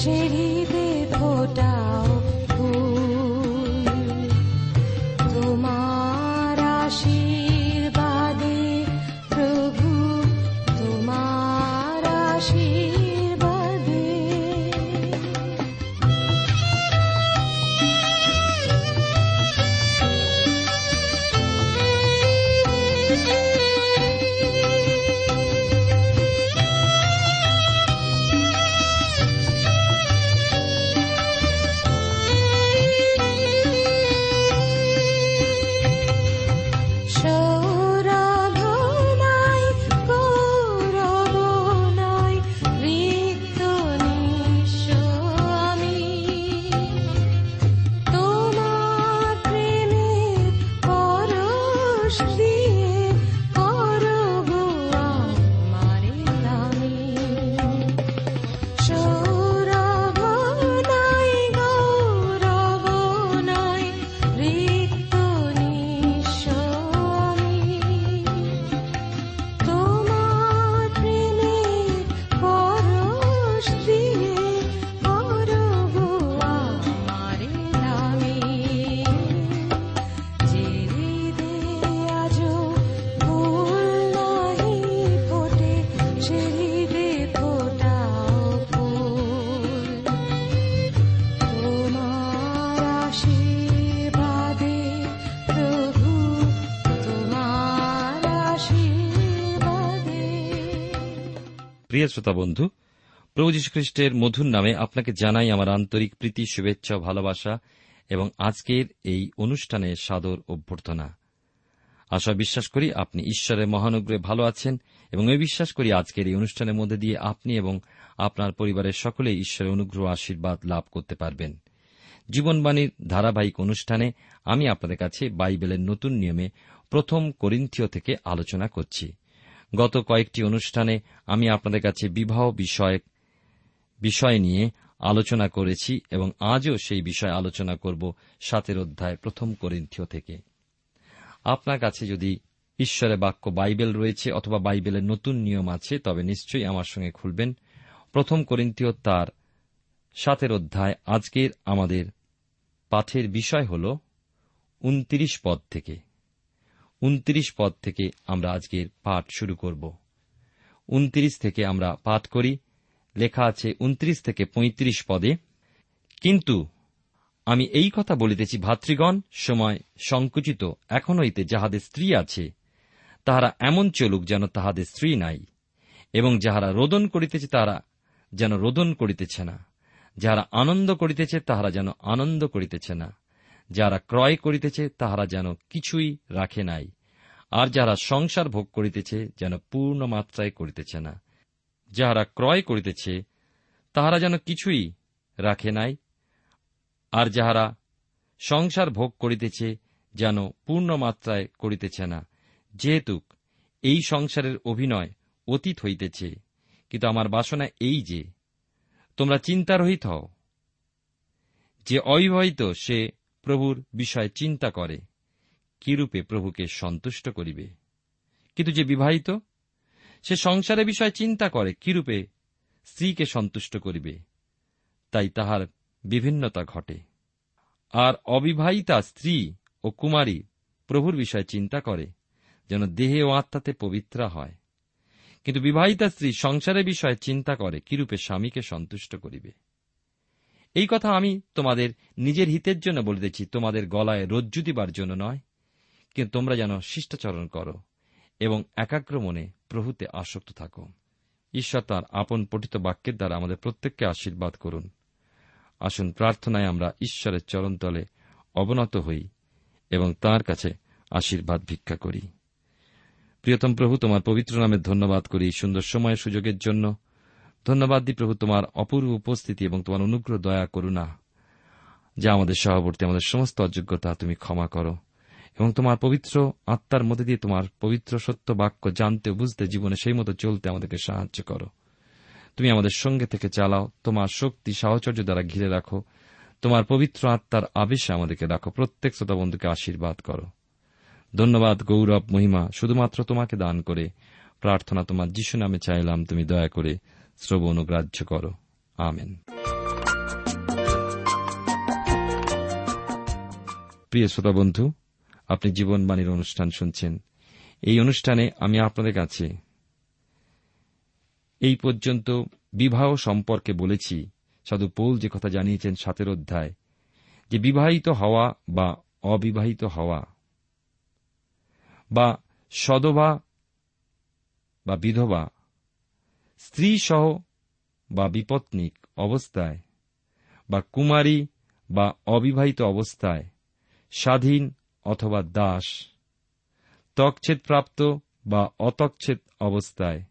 ফোটে সে হৃদে ফোটাও প্রিয় শ্রোতা বন্ধু, প্রভু খ্রিস্টের মধুর নামে আপনাকে জানাই আমার আন্তরিক প্রীতি, শুভেচ্ছা, ভালোবাসা এবং আজকের এই অনুষ্ঠানে সাদর অভ্যর্থনা। আশা বিশ্বাস করি আপনি ঈশ্বরের মহানুগ্রহে ভালো আছেন এবং এই বিশ্বাস করি আজকের এই অনুষ্ঠানের মধ্যে দিয়ে আপনি এবং আপনার পরিবারের সকলে ঈশ্বরের অনুগ্রহ আশীর্বাদ লাভ করতে পারবেন। জীবনবাণীর ধারাবাহিক অনুষ্ঠানে আমি আপনাদের কাছে বাইবেলের নতুন নিয়মে প্রথম করিন্থীয় থেকে আলোচনা করছি। গত কয়েকটি অনুষ্ঠানে আমি আপনাদের কাছে বিবাহ বিষয়ক বিষয় নিয়ে আলোচনা করেছি এবং আজও সেই বিষয়ে আলোচনা করব সাতের অধ্যায় প্রথম করিন্থীয় থেকে। আপনার কাছে যদি ঈশ্বরের বাক্য বাইবেল রয়েছে অথবা বাইবেলের নতুন নিয়ম আছে, তবে নিশ্চয়ই আমার সঙ্গে খুলবেন। প্রথম করিন্থীয় তার সাতের অধ্যায় আজকের আমাদের পাঠের বিষয় হল উনত্রিশ পদ থেকে। উনত্রিশ পদ থেকে আমরা আজকের পাঠ শুরু করব। উনত্রিশ থেকে আমরা পাঠ করি। লেখা আছে উনত্রিশ থেকে পঁয়ত্রিশ পদে। কিন্তু আমি এই কথা বলিতেছি, ভাতৃগণ, সময় সংকুচিত, এখন হইতে যাহাদের স্ত্রী আছে, তাহারা এমন চলুক যেন তাহাদের স্ত্রী নাই, এবং যাহারা রোদন করিতেছে তাহারা যেন রোদন করিতেছে না, যাহারা আনন্দ করিতেছে তাহারা যেন আনন্দ করিতেছে না। যারা ক্রয় করিতেছে, তাহারা যেন কিছুই রাখে নাই। আর যারা সংসার ভোগ করিতেছে, যেন পূর্ণ মাত্রায় করিতেছে না। যাহারা ক্রয় করিতেছে, তাহারা যেন কিছুই রাখে নাই। আর যাহারা সংসার ভোগ করিতেছে, যেন পূর্ণ মাত্রায় করিতেছে না। যেহেতু এই সংসারের অভিনয় অতীত হইতেছে, কিন্তু আমার বাসনা এই যে, তোমরা চিন্তারহিত হও। যে অবিবাহিত সে প্রভুর বিষয়ে চিন্তা করে, কিরূপে প্রভুকে সন্তুষ্ট করিবে? কিন্তু যে বিবাহিত, সে সংসারের বিষয়ে চিন্তা করে, কিরূপে স্ত্রীকে সন্তুষ্ট করিবে? তাই তাহার বিভিন্নতা ঘটে। আর অবিবাহিতা স্ত্রী ও কুমারী প্রভুর বিষয়ে চিন্তা করে, যেন দেহে ও আত্মাতে পবিত্রা হয়। কিন্তু বিবাহিতা স্ত্রী সংসারের বিষয়ে চিন্তা করে, কিরূপে স্বামীকে সন্তুষ্ট করিবে? এই কথা আমি তোমাদের নিজের হিতের জন্য বলিতেছি তোমাদের গলায় রজ্জু দিবার জন্য নয়। কিন্তু তোমরা যেন শিষ্টাচরণ করো এবং একাগ্র মনে প্রভুতে আসক্ত থাকো। ঈশ্বর তাঁর আপন পঠিত বাক্যের দ্বারা আমাদের প্রত্যেককে আশীর্বাদ করুন। আসুন প্রার্থনায় আমরা ঈশ্বরের চরণতলে অবনত হই এবং তার কাছে আশীর্বাদ ভিক্ষা করি। প্রিয়তম প্রভু, তোমার পবিত্র নামে ধন্যবাদ করি সুন্দর সময়ের সুযোগের জন্য। ধন্যবাদ দি প্রভু তোমার অপূর্ব উপস্থিতি এবং তোমার অনুগ্রহ, দয়া, করুণা, যা আমাদের সহবর্তী, আমাদের সমস্ত অযোগ্যতা, তুমি ক্ষমা করো এবং তোমার পবিত্র আত্মার মধ্যে দিয়ে তোমার পবিত্র সত্য বাক্য জানতে, বুঝতে, জীবনে সেই মতো চলতে আমাদেরকে সাহায্য করো। তুমি আমাদের সঙ্গে থেকে চালাও, তোমার শক্তি, সাহচর্য দ্বারা ঘিরে রাখো, তোমার পবিত্র আত্মার আবেশে আমাদেরকে রাখো, প্রত্যেক শ্রোতা বন্ধুকে আশীর্বাদ করো। ধন্যবাদ, গৌরব, মহিমা, শুধুমাত্র তোমাকে দান করে, প্রার্থনা তোমার যিশু নামে চাইলাম, তুমি দয়া করে শ্রবণ গ্রাহ্য করো। আমেন। প্রিয় শ্রোতা বন্ধু, আপনি জীবনবাণীর অনুষ্ঠান শুনছেন। এই অনুষ্ঠানে আমি আপনাদের কাছে এই পর্যন্ত বিবাহ সম্পর্কে বলেছি। সাধু পৌল যে কথা জানিয়েছেন সাতের অধ্যায়, যে বিবাহিত হওয়া বা অবিবাহিত হওয়া বা সদবা বা বিধবা স্ত্রী সহ বা বিপত্নিক অবস্থায় বা কুমারী বা অবিবাহিত অবস্থায়, স্বাধীন অথবা দাস তকছেদপ্রাপ্ত বা অতকছেদ অবস্থায়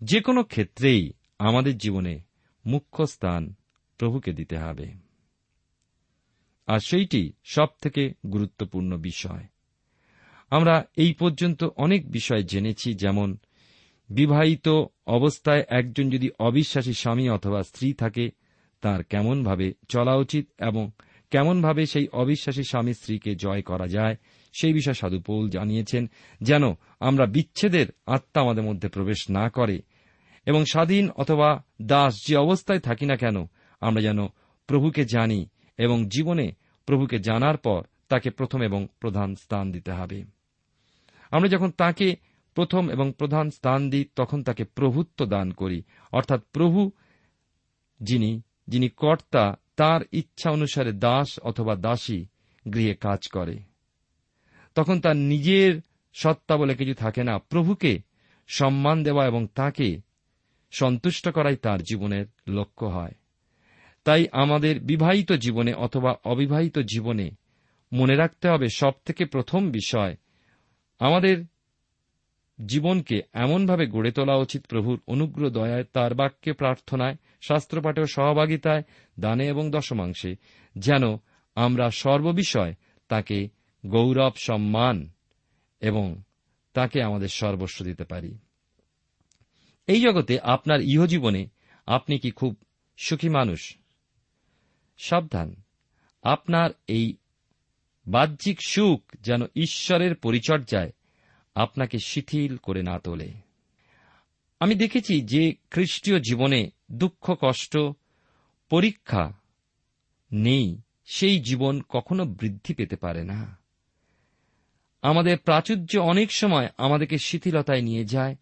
যে কোনো ক্ষেত্রেই আমাদের জীবনে মুখ্য স্থান প্রভুকে দিতে হবে। আর সেইটি সব থেকে গুরুত্বপূর্ণ বিষয়। আমরা এই পর্যন্ত অনেক বিষয় জেনেছি, যেমন বিবাহিত অবস্থায় একজন যদি অবিশ্বাসী স্বামী অথবা স্ত্রী থাকে, তার কেমনভাবে চলা উচিত এবং কেমনভাবে সেই অবিশ্বাসী স্বামী স্ত্রীকে জয় করা যায়, সেই বিষয়ে সাধু পৌল জানিয়েছেন, যেন আমরা বিচ্ছেদের আত্মা আমাদের মধ্যে প্রবেশ না করে এবং স্বাধীন অথবা দাস যে অবস্থায় থাকি না কেন, আমরা যেন প্রভুকে জানি এবং জীবনে প্রভুকে জানার পর তাকে প্রথম এবং প্রধান স্থান দিতে হবে। আমরা যখন তাকে প্রথম এবং প্রধান স্থান দিই, তখন তাকে প্রভুত্ব দান করি। অর্থাৎ প্রভু যিনি যিনি কর্তা, তার ইচ্ছা অনুসারে দাস অথবা দাসী গৃহে কাজ করে। তখন তার নিজের সত্তা বলে কিছু থাকে না। প্রভুকে সম্মান দেওয়া এবং তাকে সন্তুষ্ট করাই তার জীবনের লক্ষ্য হয়। তাই আমাদের বিবাহিত জীবনে অথবা অবিবাহিত জীবনে মনে রাখতে হবে সব থেকে প্রথম বিষয়, আমাদের জীবনকে এমনভাবে গড়ে তোলা উচিত প্রভুর অনুগ্রহ, দয়ায়, তার বাক্যে প্রার্থনায়, শাস্ত্রপাঠে ও সহভাগিতায়, দানে এবং দশমাংশে, যেন আমরা সর্ববিষয় তাকে গৌরব, সম্মান এবং তাকে আমাদের সর্বস্ব দিতে পারি। এই জগতে আপনার ইহজীবনে আপনি কি খুব সুখী মানুষ? সাবধান। আপনার এই বাহ্যিক সুখ যেন ঈশ্বরের পরিচর্যায় আপনাকে শিথিল করে না তোলে। আমি দেখেছি যে খ্রিস্টীয় জীবনে দুঃখ, কষ্ট, পরীক্ষা নেই, সেই জীবন কখনো বৃদ্ধি পেতে পারে না। আমাদের প্রাচুর্য অনেক সময় আমাদেরকে শিথিলতায় নিয়ে যায়,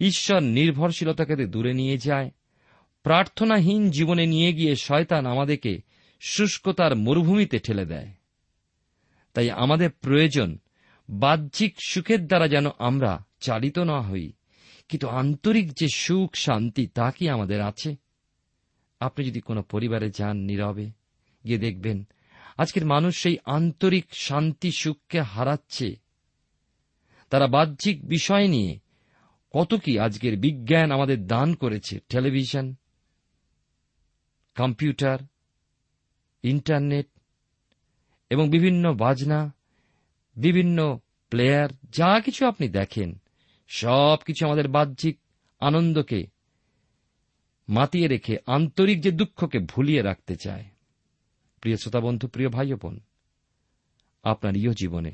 ঈশ্বর নির্ভরশীলতাকে দূরে নিয়ে যায়, প্রার্থনাহীন জীবনে নিয়ে গিয়ে শয়তান আমাদেরকে শুষ্কতার মরুভূমিতে ঠেলে দেয়। তাই আমাদের প্রয়োজন বাহ্যিক সুখের দ্বারা যেন আমরা চালিত না হই, কিন্তু আন্তরিক যে সুখ, শান্তি, তা কি আমাদের আছে? আপনি যদি কোনো পরিবারে যান নীরবে, গিয়ে দেখবেন আজকের মানুষ সেই আন্তরিক শান্তি, সুখকে হারাচ্ছে। তারা বাহ্যিক বিষয় নিয়ে কত কি আজকের বিজ্ঞান আমাদের দান করেছে, টেলিভিশন, কম্পিউটার, ইন্টারনেট এবং বিভিন্ন বাজনা বিভিন্ন প্লেয়ার যা কিছু আপনি দেখেন, সব কিছু আমাদের বাহ্যিক আনন্দকে মাতিয়ে রেখে আন্তরিক যে দুঃখকে ভুলিয়ে রাখতে চায়। প্রিয় শ্রোতা বন্ধু, প্রিয় ভাই বোন, আপনার ইয় জীবনে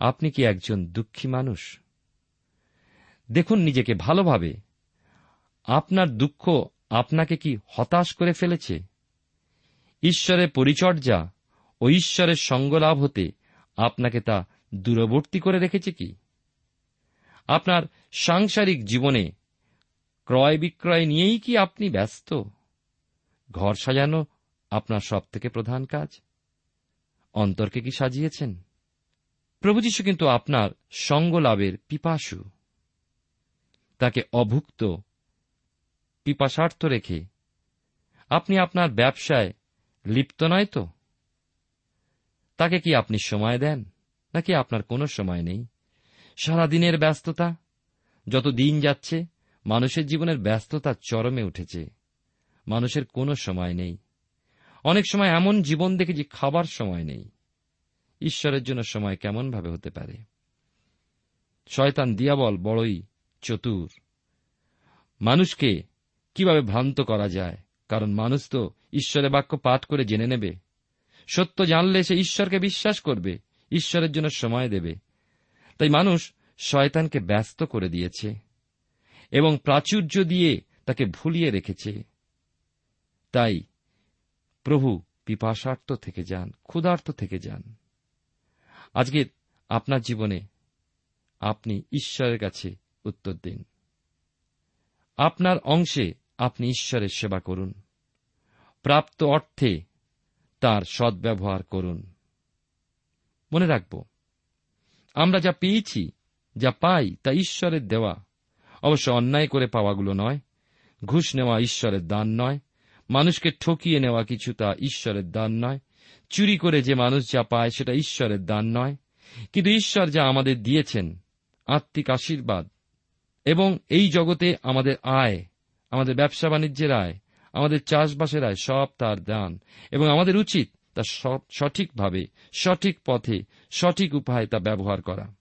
আপনি কি একজন দুঃখী মানুষ? দেখুন, নিজেকে ভালোভাবে আপনার দুঃখ আপনাকে কি হতাশ করে ফেলেছে? ঈশ্বরের পরিচর্যা ও ঈশ্বরের সঙ্গলাভ হতে আপনাকে তা দূরবর্তী করে রেখেছে কি? আপনার সাংসারিক জীবনে ক্রয় বিক্রয় নিয়েই কি আপনি ব্যস্ত? ঘর সাজানো আপনার সব থেকে প্রধান কাজ। অন্তরকে কি সাজিয়েছেন? প্রভু যীশু কিন্তু আপনার সঙ্গ লাভের পিপাসু। তাকে অভুক্ত, পিপাসার্থ রেখে। আপনি আপনার ব্যবসায় লিপ্ত নয় তো? তাকে কি আপনি সময় দেন, নাকি আপনার কোনো সময় নেই? সারাদিনের ব্যস্ততা, যত দিন যাচ্ছে, মানুষের জীবনের ব্যস্ততা চরমে উঠেছে। মানুষের কোনো সময় নেই। অনেক সময় এমন জীবন দেখেছি, খাবার সময় নেই। ঈশ্বরের জন্য সময় কেমন ভাবে হতে পারে? শয়তান দিয়াবল বড়ই চতুর। মানুষকে কীভাবে ভ্রান্ত করা যায়? কারণ মানুষ তো ঈশ্বরের বাক্য পাঠ করে জেনে নেবে। সত্য জানলে সে ঈশ্বরকে বিশ্বাস করবে, ঈশ্বরের জন্য সময় দেবে। তাই মানুষ শয়তানকে ব্যস্ত করে দিয়েছে এবং প্রাচুর্য দিয়ে তাকে ভুলিয়ে রেখেছে। তাই প্রভু পিপাসার্থ থেকে যান, ক্ষুধার্ত থেকে যান। আজকে আপনার জীবনে আপনি ঈশ্বরের কাছে উত্তর দিন। আপনার অংশে আপনি ঈশ্বরের সেবা করুন। প্রাপ্ত অর্থে তার সদ্ব্যবহার করুন। মনে রাখব, আমরা যা পেয়েছি, যা পাই তা ঈশ্বরের দেওয়া। অবশ্য অন্যায় করে পাওয়াগুলো নয়, ঘুষ নেওয়া ঈশ্বরের দান নয়, মানুষকে ঠকিয়ে নেওয়া কিছু তা ঈশ্বরের দান নয়, চুরি করে যে মানুষ যা পায় সেটা ঈশ্বরের দান নয়, কিন্তু ঈশ্বর যা আমাদের দিয়েছেন, আত্মিক আশীর্বাদ, এবং এই জগতে আমাদের আয়, আমাদের ব্যবসা বাণিজ্যের আয় আমাদের চাষবাসের আয় সব তার দান এবং আমাদের উচিত তা সঠিকভাবে, সঠিক পথে, সঠিক উপায়ে তা ব্যবহার করা।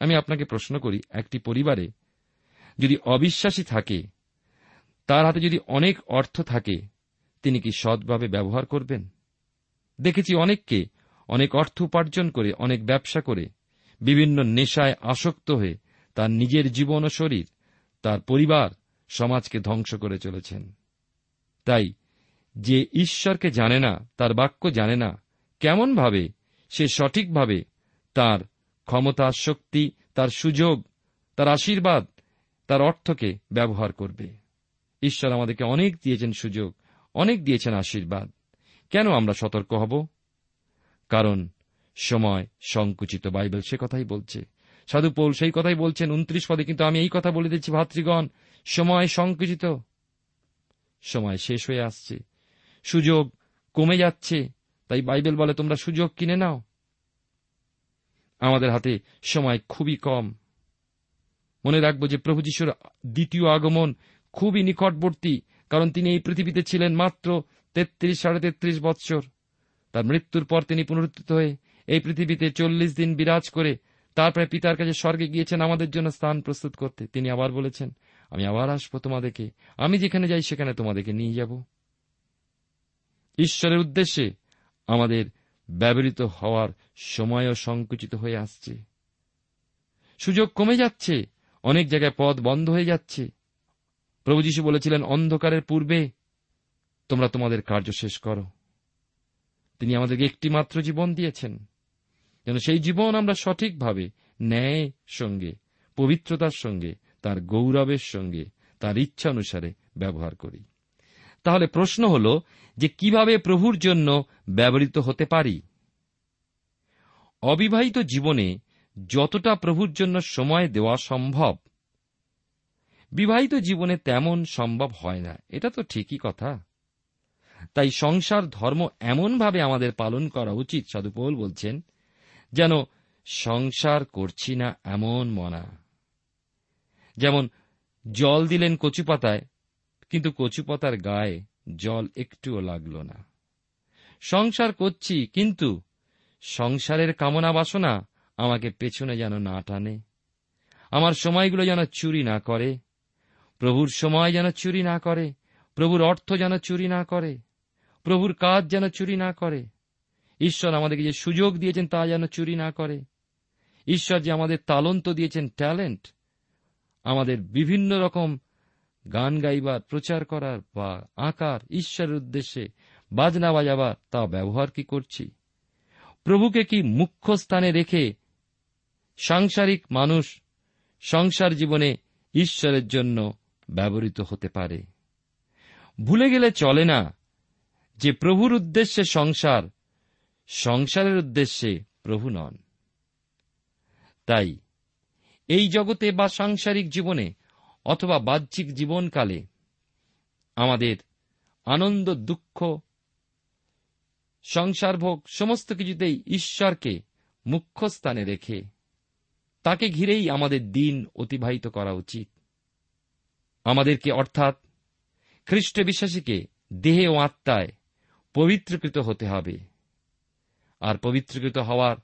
আমি আপনাকে প্রশ্ন করি, একটি পরিবারে যদি অবিশ্বাসী থাকে, তার হাতে যদি অনেক অর্থ থাকে, তিনি কি সৎভাবে ব্যবহার করবেন? দেখেছি অনেককে অনেক অর্থ উপার্জন করে, অনেক ব্যবসা করে, বিভিন্ন নেশায় আসক্ত হয়ে তার নিজের জীবন ও শরীর, তার পরিবার, সমাজকে ধ্বংস করে চলেছেন। তাই, যে ঈশ্বরকে জানে না, তার বাক্য জানে না কেমনভাবে সে সঠিকভাবে তার ক্ষমতা, শক্তি, তার সুযোগ, তার আশীর্বাদ, তার অর্থকে ব্যবহার করবে। ঈশ্বর আমাদেরকে অনেক দিয়েছেন সুযোগ, অনেক দিয়েছেন আশীর্বাদ। কেন আমরা সতর্ক হব? কারণ সময় সংকুচিত, বাইবেল সে কথাই বলছে। সাধু পৌল সেই কথাই বলছেন, উনত্রিশ পদে, কিন্তু আমি এই কথা বলে দিচ্ছি, ভাতৃগণ, সময় সংকুচিত। সময় শেষ হয়ে আসছে। সুযোগ কমে যাচ্ছে। তাই বাইবেল বলে, তোমরা সুযোগ কিনে নাও। আমাদের হাতে সময় খুবই কম। মনে রাখব যে প্রভু যিশুর দ্বিতীয় আগমন খুবই নিকটবর্তী, কারণ তিনি এই পৃথিবীতে ছিলেন মাত্র তেত্রিশ, সাড়ে তেত্রিশ বৎসর। তার মৃত্যুর পর তিনি পুনরুত্থিত হয়ে এই পৃথিবীতে চল্লিশ দিন বিরাজ করে তারপরে পিতার কাছে স্বর্গে গিয়েছেন, আমাদের জন্য স্থান প্রস্তুত করতে। তিনি আবার বলেছেন আমি আবার আসব তোমাদেরকে। আমি যেখানে যাই সেখানে তোমাদেরকে নিয়ে যাব। ঈশ্বরের উদ্দেশ্যে আমাদের ব্যবহৃত হওয়ার সময়ও সংকুচিত হয়ে আসছে। সুযোগ কমে যাচ্ছে, অনেক জায়গায় পথ বন্ধ হয়ে যাচ্ছে। প্রভু যীশু বলেছিলেন, অন্ধকারের পূর্বে তোমরা তোমাদের কার্য শেষ করো। তিনি আমাদেরকে একটি মাত্র জীবন দিয়েছেন। যেন সেই জীবন আমরা সঠিকভাবে ন্যায় সঙ্গে, পবিত্রতার সঙ্গে তার গৌরবের সঙ্গে তার ইচ্ছা অনুসারে ব্যবহার করি। তাহলে প্রশ্ন হল যে কীভাবে প্রভুর জন্য ব্যবহৃত হতে পারি? অবিবাহিত জীবনে যতটা প্রভুর জন্য সময় দেওয়া সম্ভব, বিবাহিত জীবনে তেমন সম্ভব হয় না। এটা তো ঠিকই কথা। তাই সংসার, ধর্ম এমনভাবে আমাদের পালন করা উচিত সাধুপৌল বলছেন, যেন সংসার করছি না এমন মনা। যেমন, জল দিলেন কচুপাতায় কিন্তু কচুপাতার গায়ে জল একটুও লাগল না। সংসার করছি, কিন্তু সংসারের কামনা বাসনা আমাকে পেছনে যেন না টানে। আমার সময়গুলো যেন চুরি না করে, প্রভুর সময় যেন চুরি না করে, প্রভুর অর্থ যেন চুরি না করে, প্রভুর কাজ যেন চুরি না করে। ঈশ্বর আমাদেরকে যে সুযোগ দিয়েছেন তা যেন চুরি না করে। ঈশ্বর যে আমাদের তালন্ত দিয়েছেন ট্যালেন্ট আমাদের বিভিন্ন রকম গান গাইবার, প্রচার করার বা আঁকার ঈশ্বরের উদ্দেশ্যে বাজনা বাজাবার তা ব্যবহার কি করছি? প্রভুকে কি মুখ্য স্থানে রেখে সাংসারিক মানুষ সংসার জীবনে ঈশ্বরের জন্য ব্যবহৃত হতে পারে? ভুলে গেলে চলে না যে প্রভুর উদ্দেশ্যে সংসার, সংসারের উদ্দেশ্যে প্রভু নন। তাই এই জগতে বা সাংসারিক জীবনে অথবা বাহ্যিক জীবনকালে আমাদের আনন্দ, দুঃখ সংসার ভোগ সমস্ত কিছুতেই ঈশ্বরকে মুখ্য স্থানে রেখে তাকে ঘিরেই আমাদের দিন অতিবাহিত করা উচিত। আমাদেরকে অর্থাৎ খ্রিস্ট বিশ্বাসীকে দেহে ও আত্মায় পবিত্রকৃত হতে হবে। আর পবিত্রকৃত হওয়ার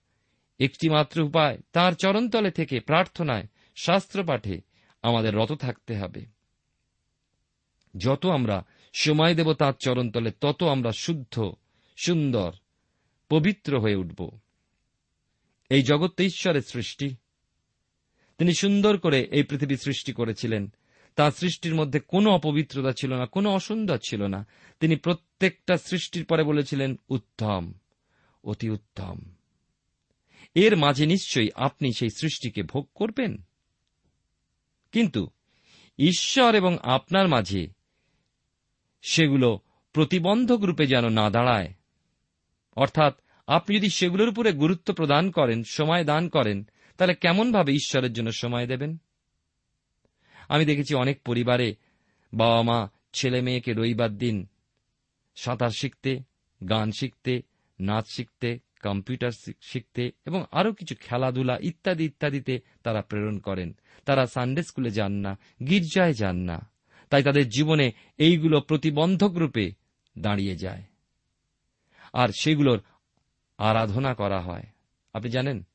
একটিমাত্র উপায়, তার চরণতলে থেকে প্রার্থনায় শাস্ত্র পাঠে আমাদের রত থাকতে হবে। যত আমরা সময় দেব তার চরণতলে, তত আমরা শুদ্ধ, সুন্দর, পবিত্র হয়ে উঠব। এই জগৎ ঈশ্বরের সৃষ্টি। তিনি সুন্দর করে এই পৃথিবী সৃষ্টি করেছিলেন। তার সৃষ্টির মধ্যে কোনো অপবিত্রতা ছিল না, কোনো অসুন্দর ছিল না। তিনি প্রত্যেকটা সৃষ্টির পরে বলেছিলেন, উত্তম, অতি উত্তম। এর মাঝে নিশ্চয়ই আপনি সেই সৃষ্টিকে ভোগ করবেন। কিন্তু ঈশ্বর এবং আপনার মাঝে সেগুলো প্রতিবন্ধক রূপে যেন না দাঁড়ায়। অর্থাৎ আপনি যদি সেগুলোর উপরে গুরুত্ব প্রদান করেন, সময় দান করেন, তাহলে কেমনভাবে ঈশ্বরের জন্য সময় দেবেন? আমি দেখেছি অনেক পরিবারে বাবা মা ছেলে মেয়েকে রবিবার দিন সাঁতার শিখতে, গান শিখতে, নাচ শিখতে কম্পিউটার শিখতে এবং আরও কিছু খেলাধুলা ইত্যাদি ইত্যাদিতে তারা প্রেরণ করেন। তারা সানডে স্কুলে যান না, গির্জায় যান না। তাই তাদের জীবনে এইগুলো প্রতিবন্ধক রূপে দাঁড়িয়ে যায়। আর সেগুলোর আরাধনা করা হয়। আপনি জানেন,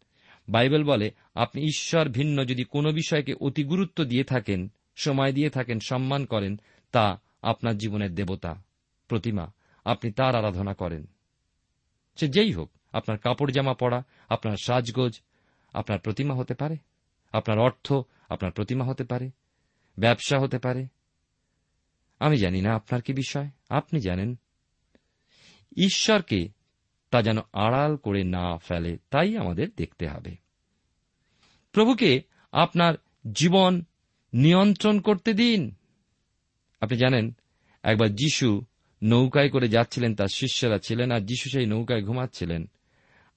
বাইবেল বলে, আপনি ঈশ্বর ভিন্ন যদি কোনো বিষয়কে অতি গুরুত্ব দিয়ে থাকেন, সময় দিয়ে থাকেন, সম্মান করেন, তা আপনার জীবনের দেবতা, প্রতিমা, আপনি তার আরাধনা করেন। সে যেই হোক আপনার কাপড় জামা পরা, আপনার সাজগোজ, আপনার প্রতিমা হতে পারে, আপনার অর্থ, আপনার প্রতিমা হতে পারে, ব্যবসা হতে পারে। আমি জানি না আপনার কি বিষয়, আপনি জানেন। ঈশ্বরকে তা যেন আড়াল করে না ফেলে, তাই আমাদের দেখতে হবে। প্রভুকে আপনার জীবন নিয়ন্ত্রণ করতে দিন। আপনি জানেন, একবার যিশু নৌকায় করে যাচ্ছিলেন, তার শিষ্যরা ছিলেন, আর যিশু সেই নৌকায় ঘুমাচ্ছিলেন।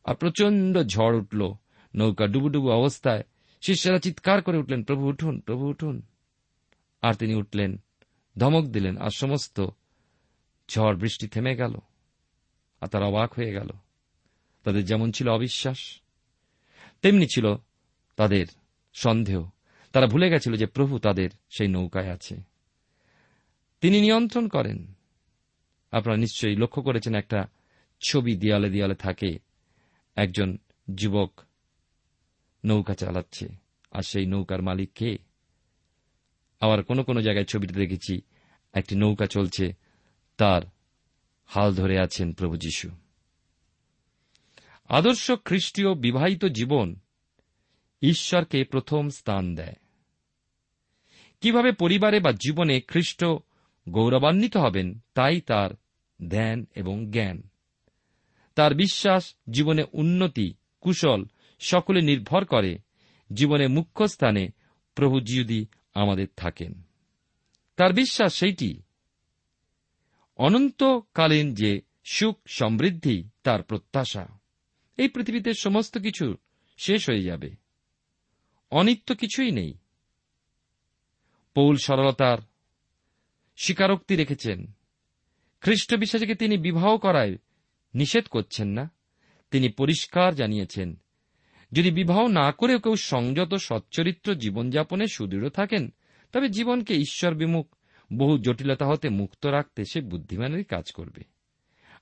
আর প্রচণ্ড ঝড় উঠল। নৌকা ডুবুডুবু অবস্থায় শিষ্যরা চিৎকার করে উঠলেন, প্রভু, উঠুন প্রভু, উঠুন। আর তিনি উঠলেন, ধমক দিলেন, আর সমস্ত ঝড় বৃষ্টি থেমে গেল। আর তারা অবাক হয়ে গেল। তাদের যেমন ছিল অবিশ্বাস, তেমনি ছিল তাদের সন্দেহ। তারা ভুলে গেছিল যে প্রভু তাদের সেই নৌকায় আছে। তিনি নিয়ন্ত্রণ করেন। আপনারা নিশ্চয়ই লক্ষ্য করেছেন, একটা ছবি দেয়ালে দেয়ালে থাকে। একজন যুবক নৌকা চালাচ্ছে। আর সেই নৌকার মালিক কে? আবার কোনো কোনো জায়গায় ছবিটা দেখেছি, একটি নৌকা চলছে, তার হাল ধরে আছেন প্রভু যীশু। আদর্শ খ্রিস্টীয় বিবাহিত জীবন ঈশ্বরকে প্রথম স্থান দেয়। কীভাবে পরিবারে বা জীবনে খ্রিস্ট গৌরবান্বিত হবেন, তাই তার ধ্যান এবং জ্ঞান। তার বিশ্বাস জীবনে উন্নতি, কুশল, সকলে নির্ভর করে। জীবনে মুখ্য স্থানে প্রভু যদি আমাদের থাকেন। তার বিশ্বাস সেইটি। অনন্তকালীন যে সুখ সমৃদ্ধি, তার প্রত্যাশা। এই পৃথিবীতে সমস্ত কিছু শেষ হয়ে যাবে। অনিত্য কিছুই নেই। পৌল সরলতার স্বীকারোক্তি রেখেছেন। খ্রিস্ট বিশ্বাসীকে তিনি বিবাহ করায় নিষেধ করছেন না। তিনি পরিষ্কার জানিয়েছেন, যদি বিবাহ না করেও কেউ সংযত সচ্চরিত্র জীবনযাপনে সুদৃঢ় থাকেন, তবে জীবনকে ঈশ্বর বিমুখ, বহু জটিলতা হতে মুক্ত রাখতে সে বুদ্ধিমানের কাজ করবে।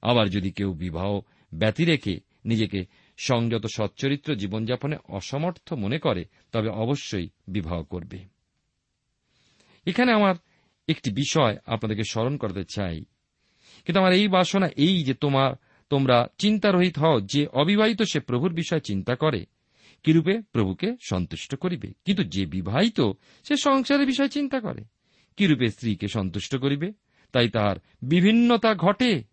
আবার যদি কেউ বিবাহ ব্যতি রেখে নিজেকে সংযত সচ্চরিত্র জীবনযাপনে অসমর্থ মনে করে, তবে অবশ্যই বিবাহ করবে। এখানে আমার একটি বিষয় আপনাদেরকে স্মরণ করতে চাই। কিন্তু আমার এই বাসনা এই যে তোমার তোমরা চিন্তারহিত হও যে অবিবাহিত সে প্রভুর বিষয়ে চিন্তা করে। কিরূপে? প্রভুকে সন্তুষ্ট করিবে। কিন্তু যে বিবাহিত, সে সংসারের বিষয়ে চিন্তা করে। কিরূপে স্ত্রীকে সন্তুষ্ট করিবে? তাই তার বিভিন্নতা ঘটে।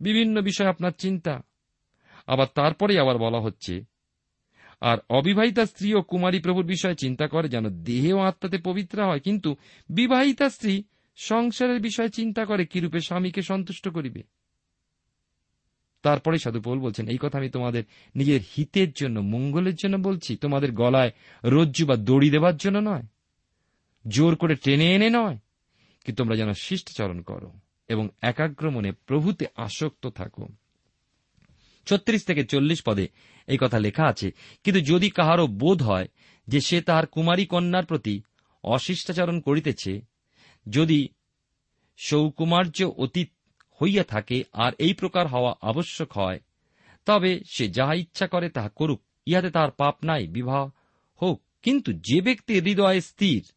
বিভিন্ন বিষয় আপনার চিন্তা। আবার তারপরে আবার বলা হচ্ছে, আর অবিবাহিতা স্ত্রী ও কুমারী প্রভুর বিষয়ে চিন্তা করে যেন দেহ ও আত্মাতে পবিত্র হয়। কিন্তু বিবাহিতা স্ত্রী সংসারের বিষয়ে চিন্তা করে কিরূপে স্বামীকে সন্তুষ্ট করিবে? তারপরে সাধু পৌল বলছেন, এই কথা আমি তোমাদের নিজের হিতের জন্য, মঙ্গলের জন্য বলছি। তোমাদের গলায় রজ্জু বা দড়ি দেবার জন্য নয়। জোর করে টেনে এনে নয় কি তোমরা যেন শিষ্টাচরণ করো এবং একাগ্র মনে প্রভুতে আসক্ত থাকো। ছত্রিশ থেকে চল্লিশ পদে এই কথা লেখা আছে, কিন্তু যদি কাহারও বোধ হয় যে সে তাহার কুমারী কন্যার প্রতি অশিষ্টাচরণ করিতেছে, যদি সৌকুমার্য অতীত হইয়া থাকে আর এই প্রকার হওয়া আবশ্যক হয়। তবে সে যাহা ইচ্ছা করে তাহা করুক, ইহাতে তার পাপ নাই, বিবাহ হোক। কিন্তু যে ব্যক্তি হৃদয়ে স্থির,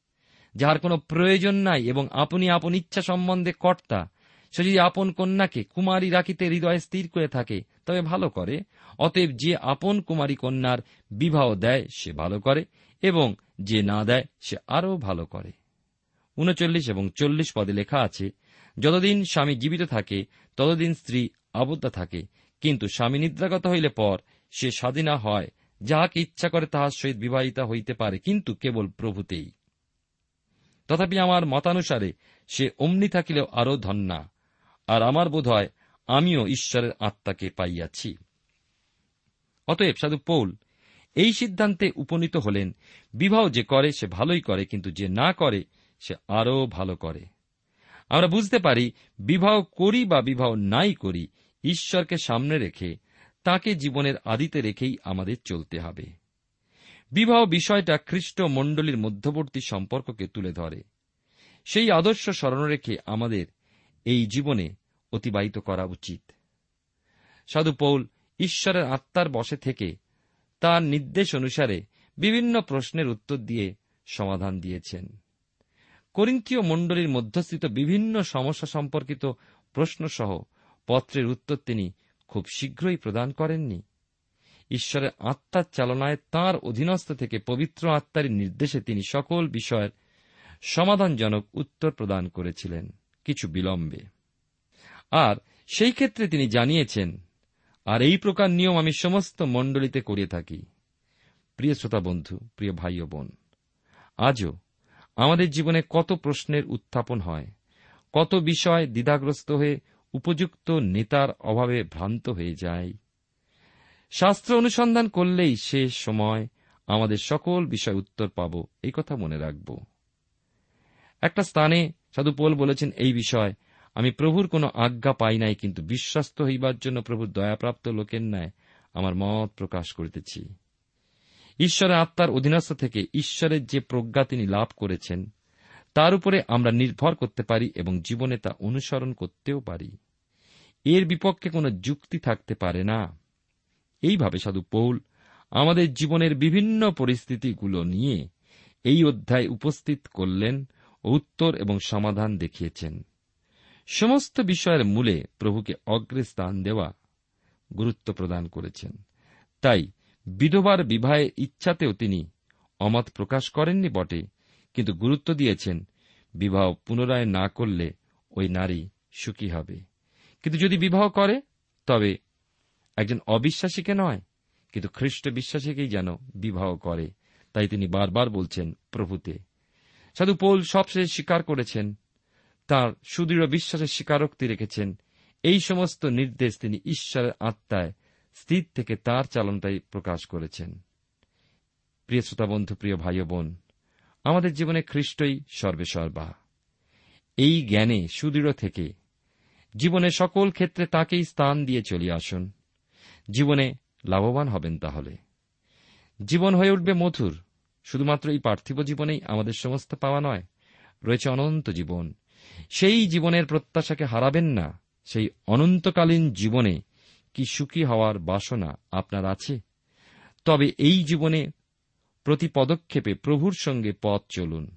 যাহার কোনো প্রয়োজন নাই এবং আপনি আপন ইচ্ছা সম্বন্ধে কর্তা, সে যদি আপন কন্যাকে কুমারী রাখিতে হৃদয়ে স্থির করে থাকে, তবে ভালো করে। অতএব যে আপন কুমারী কন্যার বিবাহ দেয়, সে ভালো করে এবং যে না দেয়, সে আরও ভালো করে। উনচল্লিশ এবং চল্লিশ পদে লেখা আছে যতদিন স্বামী জীবিত থাকে, ততদিন স্ত্রী আবদ্ধা থাকে। কিন্তু স্বামী নিদ্রাগত হইলে পর সে স্বাধীনা হয়, যাহাকে ইচ্ছা করে তাহার সহিত বিবাহিতা হইতে পারে, কিন্তু কেবল প্রভুতেই। তথাপি আমার মতানুসারে সে অমনি থাকিলেও আরও ধন্যা, আর আমার বোধ হয় আমিও ঈশ্বরের আত্মাকে পাইয়াছি। অতএব সাধু পৌল, এই সিদ্ধান্তে উপনীত হলেন, বিবাহ যে করে সে ভালোই করে, কিন্তু যে না করে সে আরও ভালো করে। আমরা বুঝতে পারি, বিবাহ করি বা বিবাহ নাই করি, ঈশ্বরকে সামনে রেখে, তাকে জীবনের আদিতে রেখেই আমাদের চলতে হবে। বিবাহ বিষয়টা খ্রিস্ট মণ্ডলীর মধ্যবর্তী সম্পর্ককে তুলে ধরে। সেই আদর্শ স্মরণ রেখে আমাদের এই জীবনে অতিবাহিত করা উচিত। সাধু পৌল ঈশ্বরের আত্মার বসে থেকে তার নির্দেশ অনুসারে বিভিন্ন প্রশ্নের উত্তর দিয়ে সমাধান দিয়েছেন। করিন্থীয় মণ্ডলীর মধ্যস্থিত বিভিন্ন সমস্যা সম্পর্কিত প্রশ্নসহ পত্রের উত্তর তিনি খুব শীঘ্রই প্রদান করেননি। ঈশ্বরের আত্মার চালনায় তাঁর অধীনস্থ থেকে পবিত্র আত্মার নির্দেশে তিনি সকল বিষয়ের সমাধানজনক উত্তর প্রদান করেছিলেন, কিছু বিলম্বে। আর সেই ক্ষেত্রে তিনি জানিয়েছেন, আর এই প্রকার নিয়ম আমি সমস্ত মণ্ডলীতে করিয়ে থাকি। প্রিয় শ্রোতা বন্ধু, প্রিয় ভাই ও বোন, আজও আমাদের জীবনে কত প্রশ্নের উত্থাপন হয়, কত বিষয় দ্বিধাগ্রস্ত হয়ে উপযুক্ত নেতার অভাবে ভ্রান্ত হয়ে যায়। শাস্ত্র অনুসন্ধান করলেই শেষ সময় আমাদের সকল বিষয় উত্তর পাব, এই কথা মনে রাখব। একটা স্থানে সাধু পোল বলেছেন, এই বিষয় আমি প্রভুর কোনো আজ্ঞা পাই নাই, কিন্তু বিশ্বস্ত হইবার জন্য প্রভুর দয়াপ্রাপ্ত লোকের ন্যায় আমার মত প্রকাশ করিতেছি। ঈশ্বরের আত্মার অধীনস্থ থেকে ঈশ্বরের যে প্রজ্ঞা তিনি লাভ করেছেন, তার উপরে আমরা নির্ভর করতে পারি এবং জীবনে তা অনুসরণ করতেও পারি। এর বিপক্ষে কোনো যুক্তি থাকতে পারে না। এইভাবে সাধু পৌল আমাদের জীবনের বিভিন্ন পরিস্থিতিগুলো নিয়ে এই অধ্যায় উপস্থিত করলেন উত্তর এবং সমাধান দেখিয়েছেন। সমস্ত বিষয়ের মূলে প্রভুকে অগ্রে স্থান দেওয়া গুরুত্ব প্রদান করেছেন। তাই বিধবার বিবাহের ইচ্ছাতেও তিনি অমত প্রকাশ করেননি বটে, কিন্তু গুরুত্ব দিয়েছেন, বিবাহ পুনরায় না করলে ওই নারী সুখী হবে। কিন্তু যদি বিবাহ করে, তবে একজন অবিশ্বাসীকে নয়, কিন্তু খ্রিস্ট বিশ্বাসীকেই যেন বিবাহ করে, তাই তিনি বারবার বলছেন প্রভুতে। সাধু পোল সবশেষে স্বীকার করেছেন, তার সুদৃঢ় বিশ্বাসের স্বীকারোক্তি রেখেছেন, এই সমস্ত নির্দেশ তিনি ঈশ্বরের আত্মায় স্থির থেকে তার চালনটাই প্রকাশ করেছেন। প্রিয় শ্রোতা বন্ধু, প্রিয় ভাই বোন, আমাদের জীবনে খ্রিস্টই সর্বেসর্বা। এই জ্ঞানে সুদৃঢ় থেকে জীবনে সকল ক্ষেত্রে তাকেই স্থান দিয়ে চলিয়ে আসুন। জীবনে লাভবান হবেন তাহলে। জীবন হয়ে উঠবে মধুর। শুধুমাত্র এই পার্থিব জীবনেই আমাদের সমস্ত পাওয়া নয়, রয়েছে অনন্ত জীবন। সেই জীবনের প্রত্যাশাকে হারাবেন না। সেই অনন্তকালীন জীবনে কি সুখী হওয়ার বাসনা আপনার আছে? তবে এই জীবনে প্রতি পদক্ষেপে প্রভুর সঙ্গে পথ চলুন।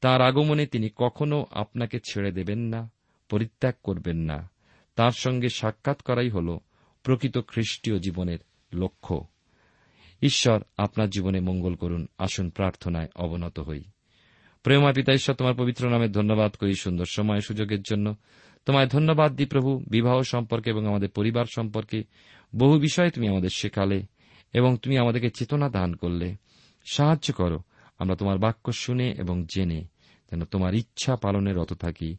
তার আগমনে তিনি কখনো আপনাকে ছেড়ে দেবেন না, পরিত্যাগ করবেন না। তার সঙ্গে সাক্ষাৎ করাই হল প্রকৃত খ্রিস্টীয় জীবনের লক্ষ্য। ঈশ্বর আপনার জীবনে মঙ্গল করুন, আসুন প্রার্থনায় অবনত হই। প্রেমা পিতা ঈশ্বর, তোমার পবিত্র নামে ধন্যবাদ করি সুন্দর সময় সুযোগের জন্য। তোমায় ধন্যবাদ দিই প্রভু, বিবাহ সম্পর্কে এবং আমাদের পরিবার সম্পর্কে। বহু বিষয়ে তুমি আমাদের শেখালে এবং তুমি আমাদেরকে চেতনা দান করলে। সাহায্য করো, আমরা তোমার বাক্য শুনে এবং জেনে যেন তোমার ইচ্ছা পালনে রত থাকি।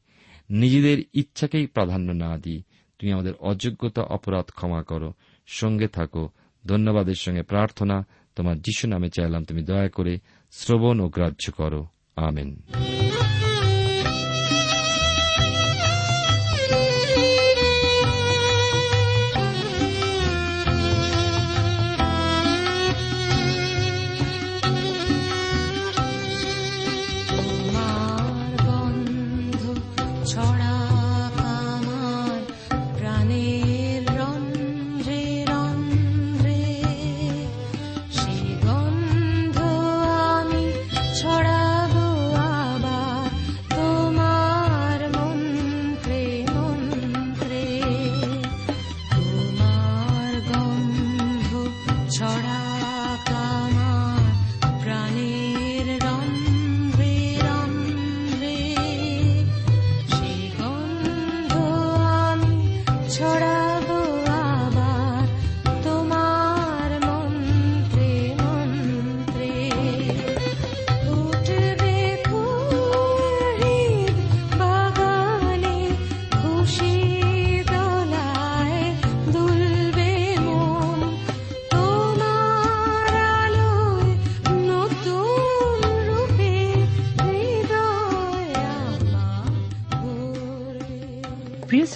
নিজেদের ইচ্ছাকেই প্রাধান্য না দিই। তুমি আমাদের অযোগ্যতা, অপরাধ ক্ষমা করো। সঙ্গে থাকো, ধন্যবাদের সঙ্গে প্রার্থনা। তোমার যিশু নামে চাইলাম, তুমি দয়া করে শ্রবণ ও গ্রাহ্য করো। আমেন।